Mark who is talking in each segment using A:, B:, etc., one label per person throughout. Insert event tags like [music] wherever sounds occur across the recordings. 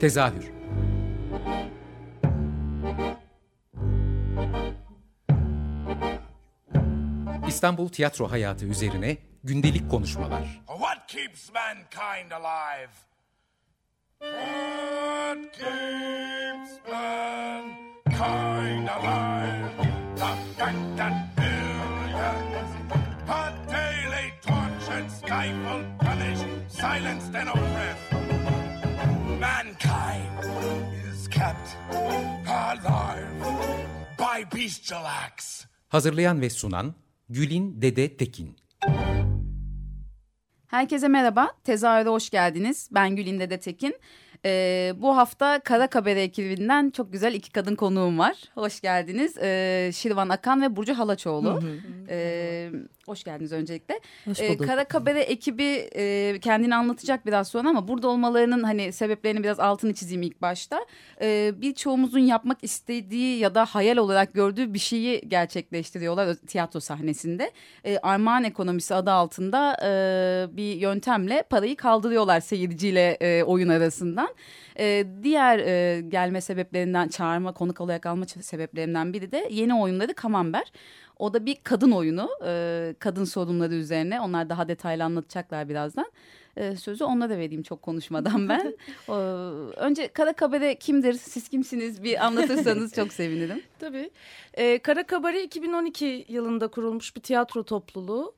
A: Tezahür İstanbul tiyatro hayatı üzerine gündelik konuşmalar.
B: What keeps mankind alive? What keeps mankind alive? The fact billions are daily tortured, stifled, punished, silenced, and oppressed.
A: Hazırlayan ve sunan Gülin Dede Tekin.
C: Herkese merhaba, tezahüre hoş geldiniz. Ben Gülin Dede Tekin. Ee, bu hafta Kara Kabere ekibinden çok güzel iki kadın konuğum var. Hoş geldiniz. Ee, Şirvan Akan ve Burcu Halaçoğlu. Ee, hoş geldiniz öncelikle.
D: Hoş bulduk.
C: Kara Kabere ekibi e, kendini anlatacak biraz sonra ama burada olmalarının hani sebeplerini biraz altını çizeyim ilk başta. Ee, birçoğumuzun yapmak istediği ya da hayal olarak gördüğü bir şeyi gerçekleştiriyorlar tiyatro sahnesinde. Ee, armağan ekonomisi adı altında e, bir yöntemle parayı kaldırıyorlar seyirciyle e, oyun arasından. Ee, diğer e, gelme sebeplerinden çağırma konuk olarak alma sebeplerinden biri de yeni oyunları Kamamber. O da bir kadın oyunu, e, kadın sorunları üzerine. Onlar daha detaylı anlatacaklar birazdan. E, sözü onlara vereyim çok konuşmadan ben. [laughs] O, önce Kara Kabare kimdir, siz kimsiniz bir anlatırsanız çok sevinirim. [laughs]
D: Tabii. Ee, Kara Kabare 2012 yılında kurulmuş bir tiyatro topluluğu.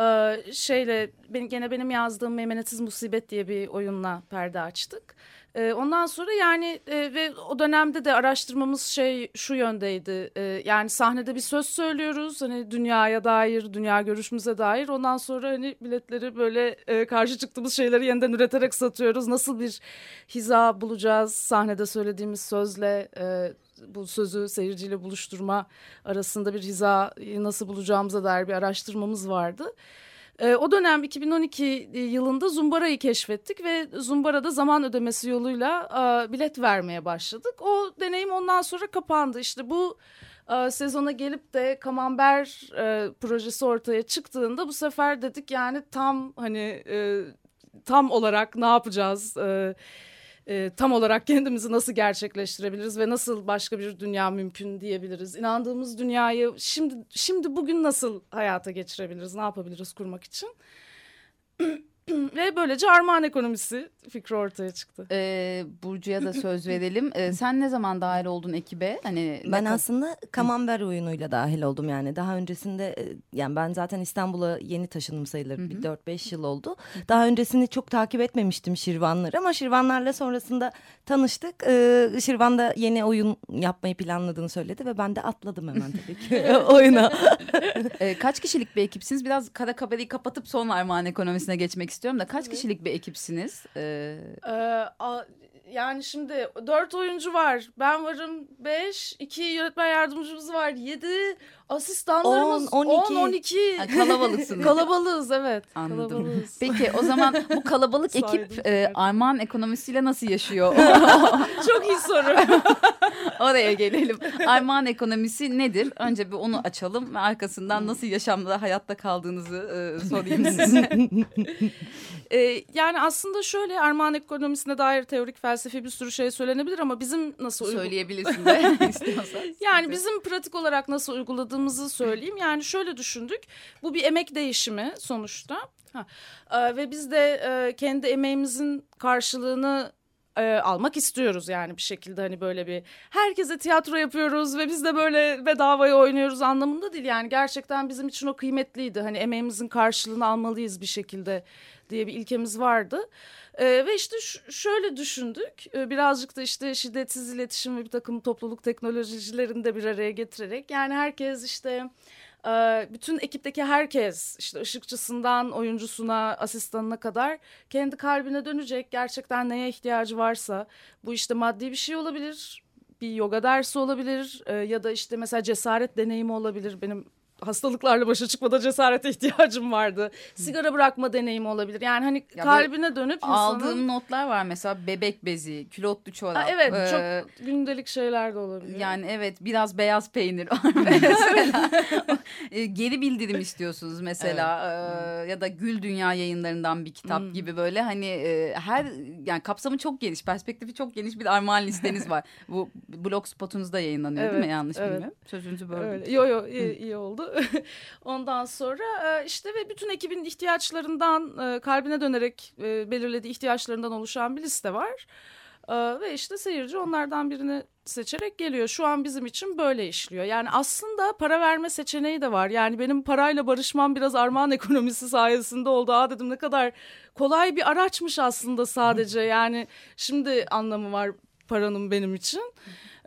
D: Ee, şeyle benim, gene benim yazdığım Meymenetsiz Musibet diye bir oyunla perde açtık. Ee, ondan sonra yani e, ve o dönemde de araştırmamız şey şu yöndeydi. Ee, yani sahnede bir söz söylüyoruz hani dünyaya dair, dünya görüşümüze dair. Ondan sonra hani biletleri böyle e, karşı çıktığımız şeyleri yeniden üreterek satıyoruz. Nasıl bir hiza bulacağız sahnede söylediğimiz sözle e, bu sözü seyirciyle buluşturma arasında bir hizayı nasıl bulacağımıza dair bir araştırmamız vardı. Ee, o dönem 2012 yılında Zumbara'yı keşfettik ve Zumbara'da zaman ödemesi yoluyla e, bilet vermeye başladık. O deneyim ondan sonra kapandı. İşte bu e, sezona gelip de Kamamber e, projesi ortaya çıktığında bu sefer dedik yani tam hani e, tam olarak ne yapacağız? E, e, tam olarak kendimizi nasıl gerçekleştirebiliriz ve nasıl başka bir dünya mümkün diyebiliriz. İnandığımız dünyayı şimdi şimdi bugün nasıl hayata geçirebiliriz, ne yapabiliriz kurmak için. [clears throat] [clears throat] ve böylece armağan ekonomisi fikri ortaya çıktı.
C: E, Burcu'ya da söz verelim. E, [clears throat] sen ne zaman dahil oldun ekibe? Hani
E: Ben
C: ne-
E: aslında Kamamber oyunuyla dahil oldum yani. Daha öncesinde e, yani ben zaten İstanbul'a yeni taşındım sayılır. Bir 4-5 yıl oldu. Daha öncesini çok takip etmemiştim Şirvanları ama Şirvanlarla sonrasında tanıştık. Ee, Şirvan da yeni oyun yapmayı planladığını söyledi ve ben de atladım hemen tabii ki [laughs] [laughs] oyuna.
C: E, kaç kişilik bir ekipsiniz? Biraz Kara Kabere'yi kapatıp sonra armağan ekonomisine geçmek istiyorum da kaç kişilik bir ekipsiniz? E,
D: Ee, a- yani şimdi dört oyuncu var. Ben varım beş. iki yönetmen yardımcımız var. Yedi. Asistanlarımız
E: On, on iki.
D: on, iki.
C: Ha, kalabalıksınız. [laughs]
D: Kalabalığız evet.
C: Anladım.
D: Kalabalığız.
C: Peki o zaman bu kalabalık [laughs] ekip e, armağan ekonomisiyle nasıl yaşıyor? [laughs]
D: Çok iyi soru.
C: Oraya gelelim. Armağan ekonomisi nedir? Önce bir onu açalım ve arkasından nasıl yaşamda hayatta kaldığınızı e, sorayım size.
D: Ee, yani aslında şöyle armağan ekonomisine dair teorik felsefi bir sürü şey söylenebilir ama bizim nasıl
C: Söyleyebilirsin de [laughs] [laughs] istiyorsan.
D: Yani bizim pratik olarak nasıl uyguladığımızı söyleyeyim. Yani şöyle düşündük. Bu bir emek değişimi sonuçta. Ha. Ee, ve biz de e, kendi emeğimizin karşılığını e, almak istiyoruz yani bir şekilde hani böyle bir herkese tiyatro yapıyoruz ve biz de böyle bedavaya oynuyoruz anlamında değil yani. Gerçekten bizim için o kıymetliydi. Hani emeğimizin karşılığını almalıyız bir şekilde diye bir ilkemiz vardı. Ee, ve işte şöyle düşündük. Ee, birazcık da işte şiddetsiz iletişim ve bir takım topluluk teknolojilerini de bir araya getirerek yani herkes işte e, bütün ekipteki herkes işte ışıkçısından oyuncusuna asistanına kadar kendi kalbine dönecek. Gerçekten neye ihtiyacı varsa bu işte maddi bir şey olabilir bir yoga dersi olabilir e, ya da işte mesela cesaret deneyimi olabilir. Benim hastalıklarla başa çıkmada cesarete ihtiyacım vardı. Sigara bırakma deneyimi olabilir. Yani hani
C: Ya
D: kalbine dönüp insanın...
C: Aldığım notlar var mesela bebek bezi, külotlu çorap.
D: Aa, evet
C: ee,
D: çok gündelik şeyler de olabilir.
C: Yani evet biraz beyaz peynir. [laughs] E, Geri bildirim istiyorsunuz mesela Ee, ya da Gül Dünya yayınlarından bir kitap
D: Hmm.
C: gibi böyle hani e, her yani kapsamı çok geniş, perspektifi çok geniş bir armağan listeniz var. Bu blogspot'unuzda yayınlanıyor değil
D: Evet,
C: mi? Yanlış
D: evet.
C: bilmiyorum. Sözünüzü böldüm.
D: Öyle. Yo yo iyi, iyi oldu. [laughs] Ondan sonra e, işte ve bütün ekibin ihtiyaçlarından e, kalbine dönerek e, belirlediği ihtiyaçlarından oluşan bir liste var. E, Ve işte seyirci onlardan birini seçerek geliyor. Şu an bizim için böyle işliyor. Yani aslında para verme seçeneği de var. Yani benim parayla barışmam biraz armağan [laughs] ekonomisi sayesinde oldu. Aa dedim ne kadar kolay bir araçmış aslında sadece. [laughs] Yani şimdi anlamı var paranın benim için.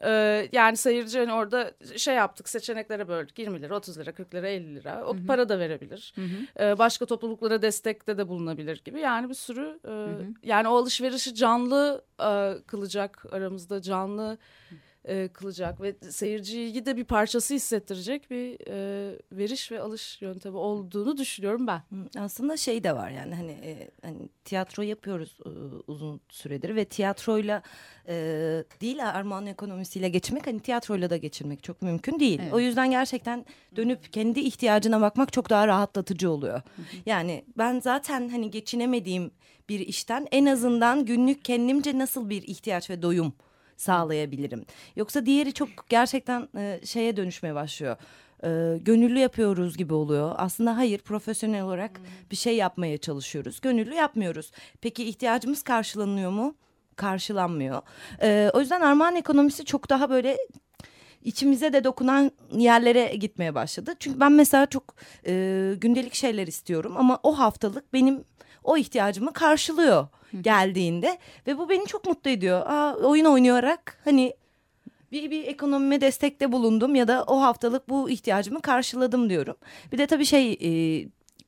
D: Ee, yani seyirci hani orada şey yaptık seçeneklere böldük. 20 lira 30 lira 40 lira 50 lira. O para da verebilir. Ee, başka topluluklara destekte de bulunabilir gibi. Yani bir sürü e, yani o alışverişi canlı e, kılacak aramızda canlı e, kılacak ve seyirciyi de bir parçası hissettirecek bir e, veriş ve alış yöntemi olduğunu düşünüyorum ben.
E: Aslında şey de var yani hani, e, hani tiyatro yapıyoruz e, uzun süredir ve tiyatroyla e, değil armağan ekonomisiyle geçmek hani tiyatroyla da geçirmek çok mümkün değil.
C: Evet.
E: O yüzden gerçekten dönüp kendi ihtiyacına bakmak çok daha rahatlatıcı oluyor. Yani ben zaten hani geçinemediğim bir işten en azından günlük kendimce nasıl bir ihtiyaç ve doyum sağlayabilirim. Yoksa diğeri çok gerçekten e, şeye dönüşmeye başlıyor. E, gönüllü yapıyoruz gibi oluyor. Aslında hayır profesyonel olarak bir şey yapmaya çalışıyoruz. Gönüllü yapmıyoruz. Peki ihtiyacımız karşılanıyor mu? Karşılanmıyor. E, o yüzden armağan ekonomisi çok daha böyle içimize de dokunan yerlere gitmeye başladı. Çünkü ben mesela çok e, gündelik şeyler istiyorum ama o haftalık benim o ihtiyacımı karşılıyor geldiğinde ve bu beni çok mutlu ediyor. Aa, oyun oynayarak hani bir, bir ekonomime destekte bulundum ya da o haftalık bu ihtiyacımı karşıladım diyorum. Bir de tabii şey e,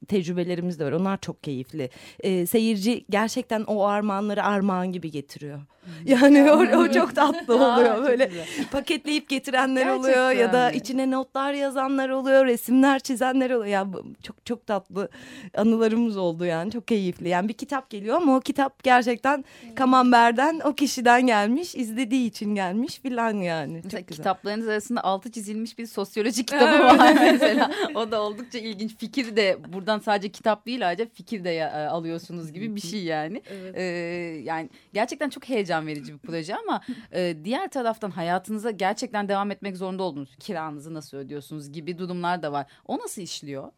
E: tecrübelerimiz de var. Onlar çok keyifli. E, seyirci gerçekten o armağanları armağan gibi getiriyor. Yani o, o çok tatlı [laughs] oluyor. Böyle paketleyip getirenler oluyor ya
C: Gerçekten
E: da içine notlar yazanlar oluyor, resimler çizenler oluyor. Ya çok çok tatlı anılarımız oldu yani. Çok keyifli. Yani bir kitap geliyor ama o kitap gerçekten Kamamber'den o kişiden gelmiş, izlediği için gelmiş filan yani.
C: Mesela
E: Çok güzel.
C: kitaplarınız arasında altı çizilmiş bir sosyoloji [laughs] kitabı var mesela. O da oldukça ilginç. Fikir de buradan sadece kitap değil ayrıca fikir de e, alıyorsunuz gibi bir şey yani. Ee, yani gerçekten çok heyecan verici bir proje ama e, diğer taraftan hayatınıza gerçekten devam etmek zorunda oldunuz. Kiranızı nasıl ödüyorsunuz gibi durumlar da var. O nasıl işliyor?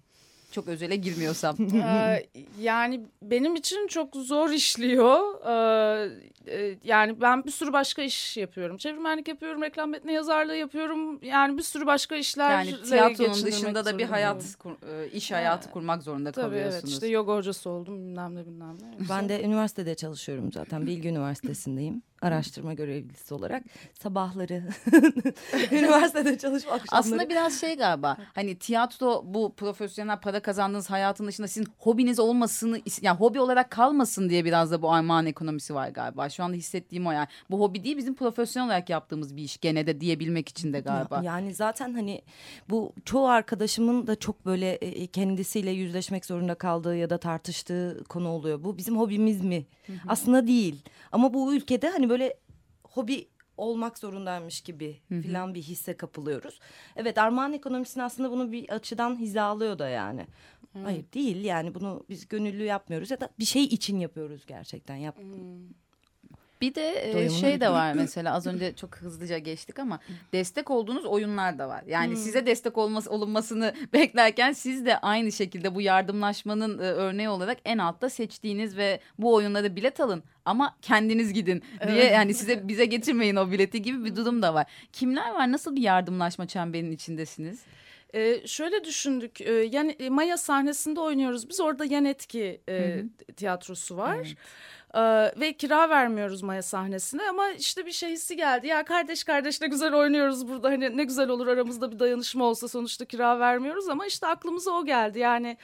C: Çok özele girmiyorsam. [laughs]
D: Ee, yani benim için çok zor işliyor. Ee, e, yani ben bir sürü başka iş yapıyorum. Çevirmenlik yapıyorum, reklam metni yazarlığı yapıyorum. Yani bir sürü başka işlerle
C: Yani tiyatronun dışında da bir hayat, kur- e, iş hayatı kurmak zorunda
D: Tabii evet
C: kalıyorsunuz.
D: işte yoga hocası oldum bilmem ne bilmem ne.
E: Ben de üniversitede çalışıyorum zaten. Bilgi Üniversitesi'ndeyim. Araştırma görevlisi olarak. Sabahları [laughs] üniversitede çalışıp akşamları.
C: Aslında biraz şey galiba hani tiyatro bu profesyonel para kazandığınız hayatın dışında sizin hobiniz olmasını yani hobi olarak kalmasın diye biraz da bu armağan ekonomisi var galiba. Şu anda hissettiğim o yani. Bu hobi değil bizim profesyonel olarak yaptığımız bir iş gene de diyebilmek için de galiba.
E: Ya- Yani zaten hani bu çoğu arkadaşımın da çok böyle e, kendisiyle yüzleşmek zorunda kaldığı ya da tartıştığı konu oluyor. Bu bizim hobimiz mi? Aslında değil. Ama bu ülkede hani böyle hobi olmak zorundaymış gibi filan bir hisse kapılıyoruz. Evet armağan ekonomisini aslında bunu bir açıdan hizalıyor da yani. Hayır değil yani bunu biz gönüllü yapmıyoruz ya da bir şey için yapıyoruz gerçekten. Yap.
C: Bir de e,
E: Doyumunu
C: şey de var [laughs] mesela az önce çok hızlıca geçtik ama destek olduğunuz oyunlar da var. Yani size destek olması olunmasını [laughs] beklerken siz de aynı şekilde bu yardımlaşmanın e, örneği olarak en altta seçtiğiniz ve bu oyunlara bilet alın ama kendiniz gidin diye yani size [laughs] bize getirmeyin o bileti gibi bir durum da var. Kimler var? Nasıl bir yardımlaşma çemberinin içindesiniz?
D: Ee, şöyle düşündük. Ee, yani e, Maya sahnesinde oynuyoruz. Biz orada yan etki e, tiyatrosu var. Ee, ve kira vermiyoruz Maya sahnesine ama işte bir şey hissi geldi. Ya kardeş kardeş ne güzel oynuyoruz burada. Hani ne güzel olur aramızda bir dayanışma olsa sonuçta kira vermiyoruz ama işte aklımıza o geldi. Yani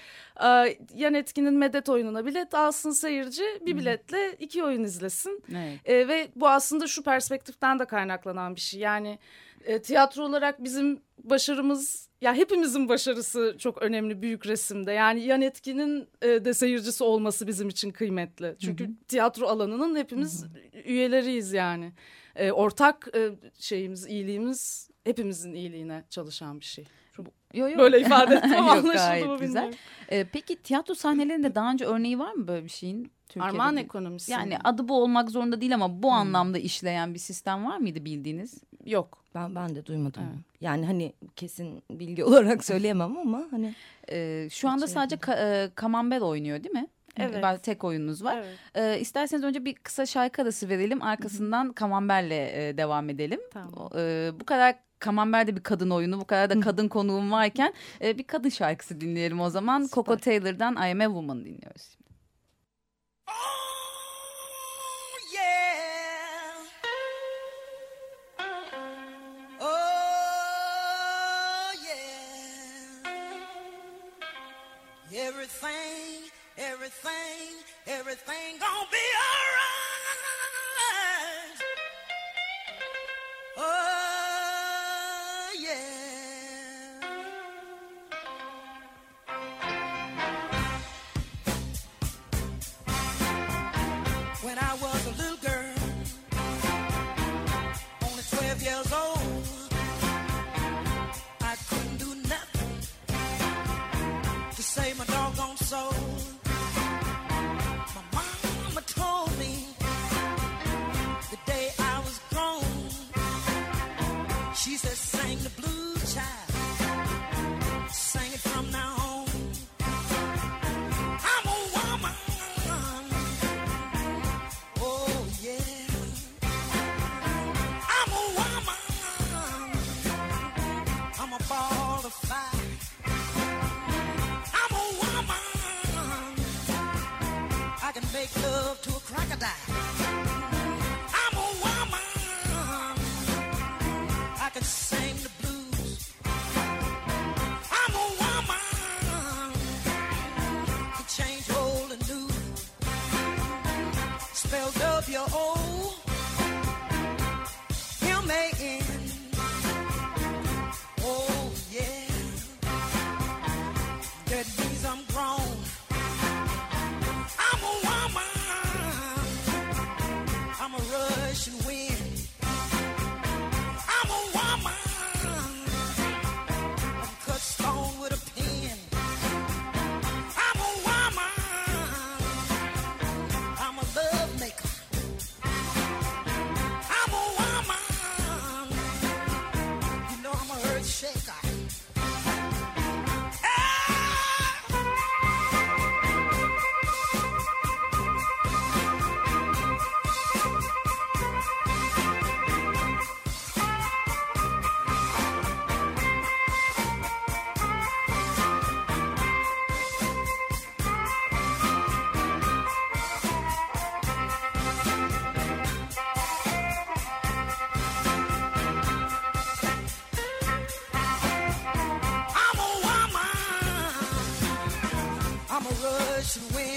D: e, yan etkinin medet oyununa bilet alsın seyirci. Bir biletle iki oyun izlesin.
C: Evet.
D: E, ve bu aslında şu perspektiften de kaynaklanan bir şey. Yani e, tiyatro olarak bizim başarımız ya hepimizin başarısı çok önemli büyük resimde. Yani yan etkinin e, de seyircisi olması bizim için kıymetli. Çünkü tiyatro alanının hepimiz üyeleriyiz yani. E, ortak e, şeyimiz, iyiliğimiz hepimizin iyiliğine çalışan bir şey.
C: Yo, yo.
D: Böyle ifade [laughs] ettim ama
C: Yok,
D: anlaşıldı
C: gayet
D: mı
C: güzel. Ee, peki tiyatro sahnelerinde daha önce örneği var mı böyle bir şeyin? Türkiye'de
D: Armağan ekonomisi.
C: Yani adı bu olmak zorunda değil ama bu anlamda işleyen bir sistem var mıydı bildiğiniz?
D: Yok.
E: Ben ben de duymadım.
C: Evet.
E: Yani hani kesin bilgi [laughs] olarak söyleyemem ama hani
C: Ee, şu anda
E: Hiç
C: sadece ka- e, oynuyor değil mi?
D: Evet.
C: Ben- Tek oyununuz var.
D: Evet.
C: Ee, isterseniz önce bir kısa şarkı arası verelim. Arkasından Camembert'le e, devam edelim.
D: Tamam.
C: Ee, bu kadar Camembert'de bir kadın oyunu, bu kadar da kadın konuğum varken e, bir kadın şarkısı dinleyelim o zaman. Coco Taylor'dan I Am A Woman dinliyoruz. şimdi.
F: Everything, everything, everything gonna be alright. I'm a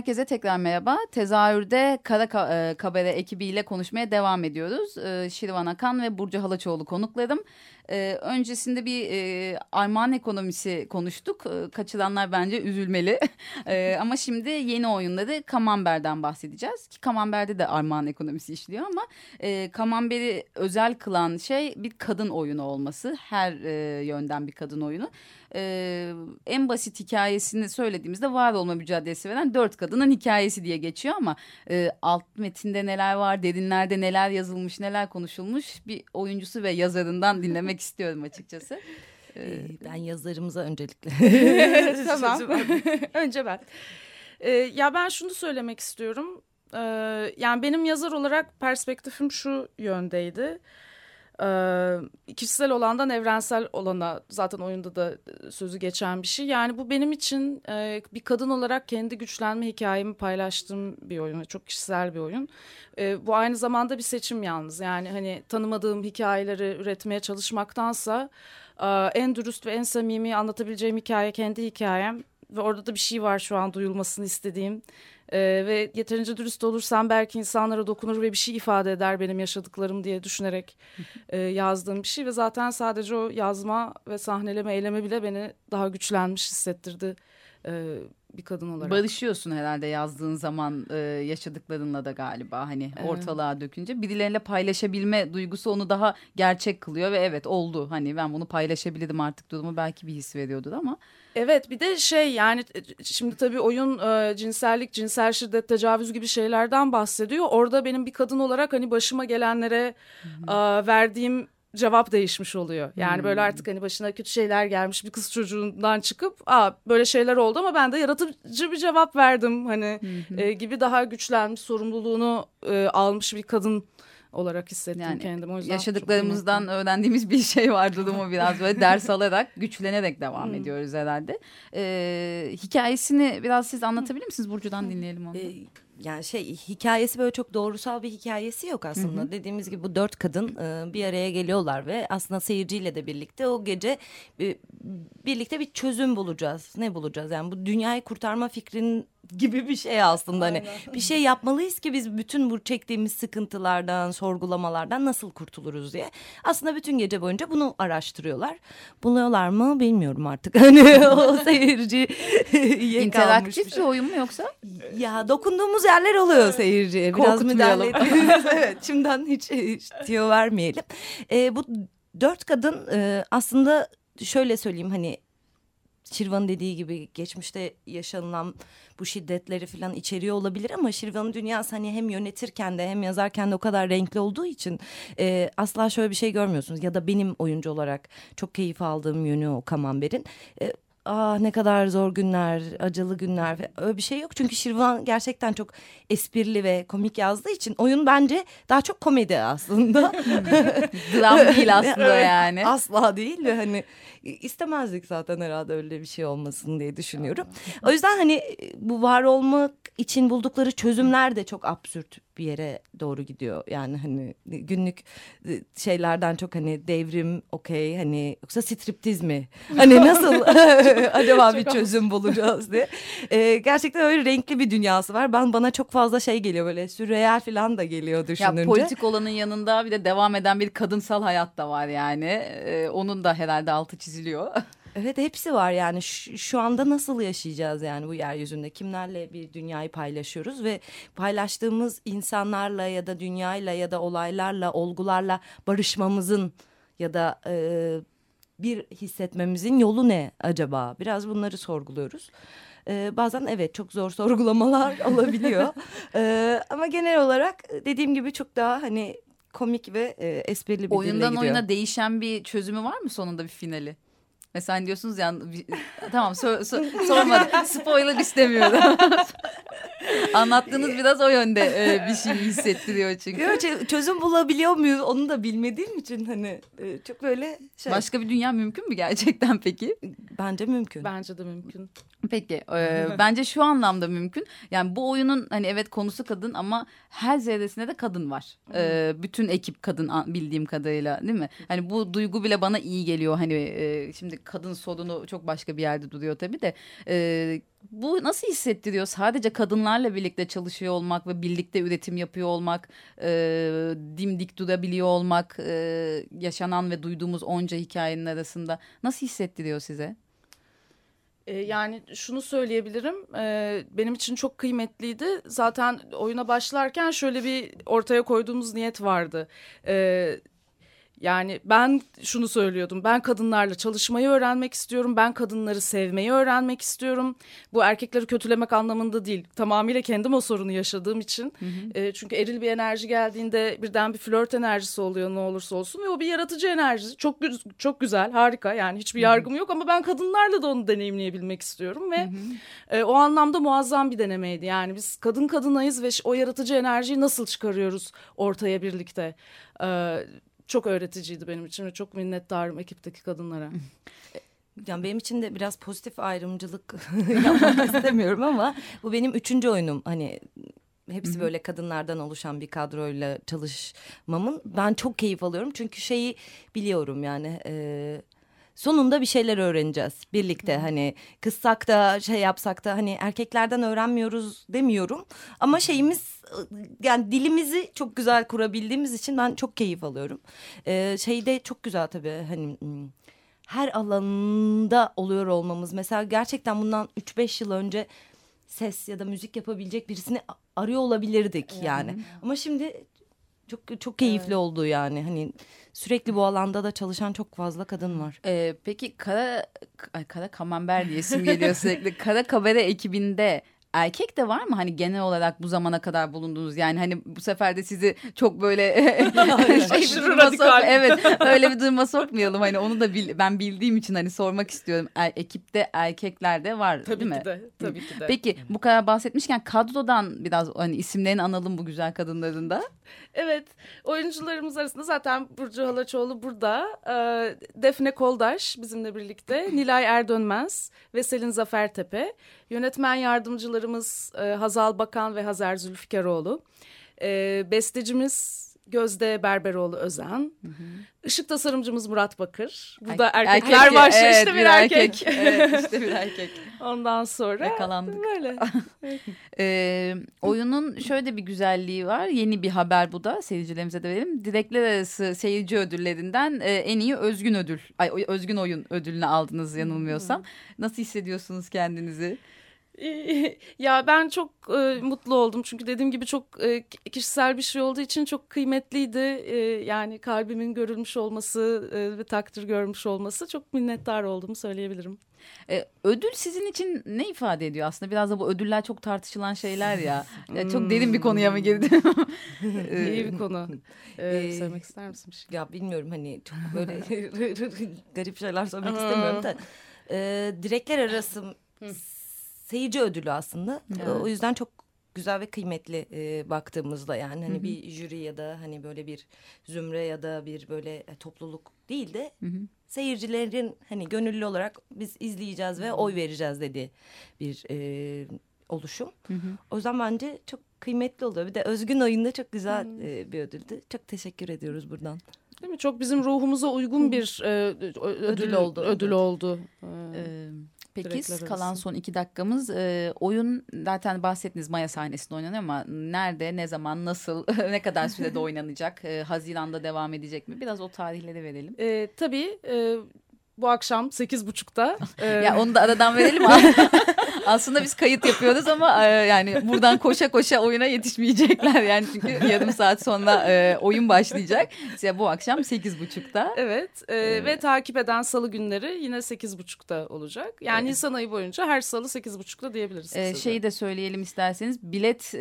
C: Herkese tekrar merhaba. Tezahürde Kara Ka- e, Kabare ekibiyle konuşmaya devam ediyoruz. E, Şirvan Akan ve Burcu Halaçoğlu konuklarım. E, öncesinde bir e, armağan ekonomisi konuştuk. E, kaçıranlar bence üzülmeli. E, ama şimdi yeni oyunları Kamamber'den bahsedeceğiz. Ki Kamamber'de de armağan ekonomisi işliyor ama Kamamber'i özel kılan şey bir kadın oyunu olması. Her yönden bir kadın oyunu. E, en basit hikayesini söylediğimizde var olma mücadelesi veren dört kadının hikayesi diye geçiyor ama e, alt metinde neler var, derinlerde neler yazılmış, neler konuşulmuş bir oyuncusu ve yazarından [laughs] dinlemek istiyorum açıkçası.
E: Ee, ben yazarımıza öncelikle. [laughs]
D: tamam. [laughs] Önce ben. Ee, ya ben şunu söylemek istiyorum. Ee, yani benim yazar olarak perspektifim şu yöndeydi. Ee, kişisel olandan evrensel olana zaten oyunda da sözü geçen bir şey. Yani bu benim için e, bir kadın olarak kendi güçlenme hikayemi paylaştığım bir oyun. Çok kişisel bir oyun. E, bu aynı zamanda bir seçim yalnız. Yani hani tanımadığım hikayeleri üretmeye çalışmaktansa e, en dürüst ve en samimi anlatabileceğim hikaye kendi hikayem. Ve orada da bir şey var şu an duyulmasını istediğim. Ee, ve yeterince dürüst olursam belki insanlara dokunur ve bir şey ifade eder benim yaşadıklarım diye düşünerek e, yazdığım bir şey. Ve zaten sadece o yazma ve sahneleme, eyleme bile beni daha güçlenmiş hissettirdi e, bir kadın olarak.
C: Barışıyorsun herhalde yazdığın zaman e, yaşadıklarınla da galiba hani
D: Evet.
C: ortalığa dökünce birileriyle paylaşabilme duygusu onu daha gerçek kılıyor ve evet oldu hani ben bunu paylaşabilirim artık durumu belki bir his veriyordur ama
D: Evet bir de şey yani e, şimdi tabii oyun e, cinsellik, cinsel şiddet, tecavüz gibi şeylerden bahsediyor. Orada benim bir kadın olarak hani başıma gelenlere e, verdiğim cevap değişmiş oluyor. Yani böyle artık hani başına kötü şeyler gelmiş bir kız çocuğundan çıkıp aa böyle şeyler oldu ama ben de yaratıcı bir cevap verdim. Hani e, gibi daha güçlenmiş sorumluluğunu e, almış bir kadın olarak hissettim
C: yani
D: kendimi. O yüzden
C: yaşadıklarımızdan öğrendiğimiz bir şey var durumu biraz böyle ders alarak güçlenerek devam ediyoruz herhalde. E, hikayesini biraz siz anlatabilir misiniz Burcu'dan dinleyelim onu.
E: Ee, yani şey hikayesi böyle çok doğrusal bir hikayesi yok aslında. Dediğimiz gibi bu dört kadın e, bir araya geliyorlar ve aslında seyirciyle de birlikte o gece e, birlikte bir çözüm bulacağız. Ne bulacağız? Yani bu dünyayı kurtarma fikrinin gibi bir şey aslında hani bir şey yapmalıyız ki biz bütün bu çektiğimiz sıkıntılardan, sorgulamalardan nasıl kurtuluruz diye. Aslında bütün gece boyunca bunu araştırıyorlar. Buluyorlar mı bilmiyorum artık. [laughs] Hani o [laughs] seyirci
C: İnteraktif bir oyun mu yoksa?
E: ya dokunduğumuz yerler oluyor seyirciye. Biraz müdahale [laughs] ediyoruz. evet şimdiden hiç, hiç tiyo vermeyelim. Ee, bu dört kadın e, aslında şöyle söyleyeyim hani Şirvan'ın dediği gibi geçmişte yaşanılan bu şiddetleri falan içeriyor olabilir ama Şirvan'ın dünyası hani hem yönetirken de hem yazarken de o kadar renkli olduğu için e, asla şöyle bir şey görmüyorsunuz. Ya da benim oyuncu olarak çok keyif aldığım yönü o Kamamber'in. E, ah ne kadar zor günler, acılı günler öyle bir şey yok. Çünkü Şirvan gerçekten çok esprili ve komik yazdığı için oyun bence daha çok komedi aslında. [laughs]
C: Dram değil aslında yani.
E: Asla değil ve hani istemezdik zaten herhalde öyle bir şey olmasın diye düşünüyorum. O yüzden hani bu var olmak için buldukları çözümler de çok absürt bir yere doğru gidiyor. Yani hani günlük şeylerden çok hani devrim okey hani yoksa striptiz mi? [laughs] Hani nasıl [laughs] acaba bir çözüm bulacağız diye. Ee, gerçekten öyle renkli bir dünyası var. Ben bana çok fazla şey geliyor böyle sürreel falan da geliyor düşününce.
C: Ya politik olanın yanında bir de devam eden bir kadınsal hayat da var yani. Ee, onun da herhalde altı çiziliyor. [laughs]
E: Evet hepsi var yani şu, şu anda nasıl yaşayacağız yani bu yeryüzünde kimlerle bir dünyayı paylaşıyoruz ve paylaştığımız insanlarla ya da dünyayla ya da olaylarla olgularla barışmamızın ya da e, bir hissetmemizin yolu ne acaba biraz bunları sorguluyoruz. E, bazen evet çok zor [laughs] sorgulamalar olabiliyor E, ama genel olarak dediğim gibi çok daha hani komik ve e, esprili bir dille
C: Oyundan
E: gidiyor.
C: oyuna değişen bir çözümü var mı sonunda bir finali? Mesela hani diyorsunuz ya bir- tamam so, so, sormadım. Spoiler istemiyorum. [laughs] Anlattığınız biraz o yönde e, bir şey hissettiriyor çünkü.
E: Yok, çö- çözüm bulabiliyor muyuz onu da bilmediğim için hani e, çok böyle şey.
C: Başka bir dünya mümkün mü gerçekten peki?
E: Bence mümkün.
D: Bence de mümkün.
C: Peki [laughs] e, bence şu anlamda mümkün. Yani bu oyunun hani evet konusu kadın ama her zerresinde de kadın var. E, bütün ekip kadın bildiğim kadarıyla değil mi? Hani bu duygu bile bana iyi geliyor. Hani e, şimdi kadın sorunu çok başka bir yerde duruyor tabii de. E, bu nasıl hissettiriyor? Sadece kadınlarla birlikte çalışıyor olmak ve birlikte üretim yapıyor olmak, e, dimdik durabiliyor olmak, e, yaşanan ve duyduğumuz onca hikayenin arasında nasıl hissettiriyor size?
D: E, yani şunu söyleyebilirim. e, benim için çok kıymetliydi. Zaten oyuna başlarken şöyle bir ortaya koyduğumuz niyet vardı. Yani ben şunu söylüyordum. Ben kadınlarla çalışmayı öğrenmek istiyorum. Ben kadınları sevmeyi öğrenmek istiyorum. Bu erkekleri kötülemek anlamında değil. Tamamıyla kendim o sorunu yaşadığım için. E, çünkü eril bir enerji geldiğinde birden bir flört enerjisi oluyor ne olursa olsun ve o bir yaratıcı enerji. Çok çok güzel, harika. Yani hiçbir yargım yok ama ben kadınlarla da onu deneyimleyebilmek istiyorum ve e, o anlamda muazzam bir denemeydi. Yani biz kadın kadınayız ve o yaratıcı enerjiyi nasıl çıkarıyoruz ortaya birlikte? E, çok öğreticiydi benim için ve çok minnettarım ekipteki kadınlara. [laughs]
E: Yani benim için de biraz pozitif ayrımcılık [laughs] [laughs] yapmak istemiyorum ama bu benim üçüncü oyunum. Hani hepsi böyle kadınlardan oluşan bir kadroyla çalışmamın ben çok keyif alıyorum. Çünkü şeyi biliyorum yani e, sonunda bir şeyler öğreneceğiz birlikte. Hani kızsak da şey yapsak da hani erkeklerden öğrenmiyoruz demiyorum. Ama şeyimiz yani dilimizi çok güzel kurabildiğimiz için ben çok keyif alıyorum. E, şey de çok güzel tabii hani... hmm, her alanda oluyor olmamız. Mesela gerçekten bundan 3-5 yıl önce ses ya da müzik yapabilecek birisini arıyor olabilirdik yani. Ama şimdi çok çok keyifli oldu yani. Hani sürekli bu alanda da çalışan çok fazla kadın var.
C: Ee, peki Kara ay, Kara Kamember diye isim geliyor sürekli. Kara Kabare ekibinde erkek de var mı? Hani genel olarak bu zamana kadar bulunduğunuz yani hani bu sefer de sizi çok böyle [laughs] şey
D: Aşırı radikal.
C: sok- evet öyle bir duruma sokmayalım. Hani onu da bil- ben bildiğim için hani sormak istiyorum. Er- ekipte erkekler de var
D: Tabii
C: değil
D: ki
C: mi?
D: de. Tabii ki de.
C: Peki bu kadar bahsetmişken kadrodan biraz hani isimlerini analım bu güzel kadınların da.
D: Evet, oyuncularımız arasında zaten Burcu Halaçoğlu burada. Ee, Defne Koldaş bizimle birlikte. Nilay Erdönmez ve Selin Zafertepe. Yönetmen yardımcılarımız e, Hazal Bakan ve Hazer Zülfikaroğlu. Ee, bestecimiz Gözde Berberoğlu Özen. Işık tasarımcımız Murat Bakır. Burada
C: Er-
D: erkekler
C: erkek, evet,
D: işte bir erkek. [laughs]
C: evet işte bir erkek.
D: Ondan sonra
C: Yakalandık.
D: böyle. [laughs]
C: Ee, oyunun şöyle bir güzelliği var. Yeni bir haber bu da seyircilerimize de verelim. Direkler arası seyirci ödüllerinden e, en iyi özgün ödül, ay özgün oyun ödülünü aldınız yanılmıyorsam. Nasıl hissediyorsunuz kendinizi? [laughs]
D: ya ben çok e, mutlu oldum çünkü dediğim gibi çok e, kişisel bir şey olduğu için çok kıymetliydi. E, yani kalbimin görülmüş olması e, ve takdir görmüş olması çok minnettar olduğumu söyleyebilirim.
C: Ee, ödül sizin için ne ifade ediyor aslında? Biraz da bu ödüller çok tartışılan şeyler ya. [laughs] Ya çok derin bir konuya mı girdim? Ee, [laughs]
D: İyi bir konu. E,
E: Ee,
D: söylemek ister misin şey?
E: Ya bilmiyorum hani çok böyle garip şeyler söylemek istemiyorum da. Ee, direkler arası seyirci ödülü aslında. O yüzden çok güzel ve kıymetli e, baktığımızda yani hani bir jüri ya da hani böyle bir zümre ya da bir böyle e, topluluk değil de seyircilerin hani gönüllü olarak biz izleyeceğiz ve oy vereceğiz dediği bir e, oluşum. O yüzden bence çok kıymetli oluyor. Bir de Özgün oyunda çok güzel e, bir ödüldü. Çok teşekkür ediyoruz buradan.
D: Değil mi? Çok bizim ruhumuza uygun bir e, ö- ödül,
E: oldu,
D: Ödül
E: evet.
D: oldu.
C: Ee, Peki kalan
D: arası.
C: son iki dakikamız e, oyun zaten bahsettiniz Maya sahnesinde oynanıyor ama nerede ne zaman nasıl [laughs] ne kadar sürede [laughs] oynanacak E, Haziran'da devam edecek mi biraz o tarihleri verelim.
D: e, tabii e, bu akşam sekiz buçukta. e, [laughs]
C: Ya onu da aradan verelim. [laughs] [laughs] Aslında biz kayıt yapıyoruz ama e, yani buradan koşa koşa oyuna yetişmeyecekler yani çünkü yarım saat sonra e, oyun başlayacak. İşte bu akşam sekiz buçukta.
D: Evet e, ve takip eden salı günleri yine sekiz buçukta olacak. Yani Nisan ayı boyunca her salı sekiz buçukta diyebiliriz. Kısaca.
C: şeyi de söyleyelim isterseniz bilet e,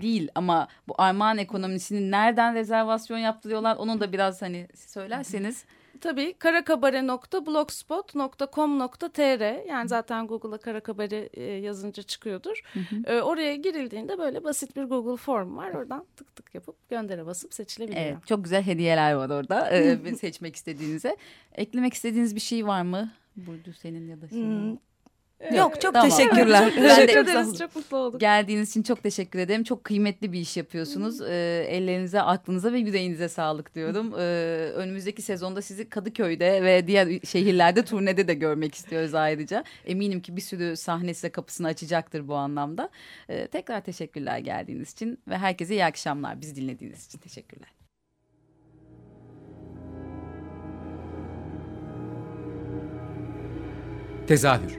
C: değil ama bu armağan ekonomisini nereden rezervasyon yaptırıyorlar onu da biraz hani söylerseniz.
D: Tabii karakabare.blogspot.com.tr yani zaten Google'a karakabare e, yazınca çıkıyordur. E, oraya girildiğinde böyle basit bir Google form var. Oradan tık tık yapıp göndere basıp seçilebiliyor.
C: Evet, çok güzel hediyeler var orada e, [laughs] seçmek istediğinize. Eklemek istediğiniz bir şey var mı? Burcu senin ya da senin.
E: Hmm, Yok çok
C: Tamam.
E: teşekkürler. [laughs]
C: Ben de-
D: Teşekkür ederiz. Çok mutlu olduk.
C: Geldiğiniz için çok teşekkür ederim. Çok kıymetli bir iş yapıyorsunuz. Ee, ellerinize, aklınıza ve yüreğinize sağlık diyorum. [laughs] Ee, önümüzdeki sezonda sizi Kadıköy'de ve diğer şehirlerde turnede de görmek istiyoruz ayrıca. Eminim ki bir sürü sahne size kapısını açacaktır bu anlamda. Ee, tekrar teşekkürler geldiğiniz için ve herkese iyi akşamlar. Bizi dinlediğiniz için teşekkürler.
A: Tezahür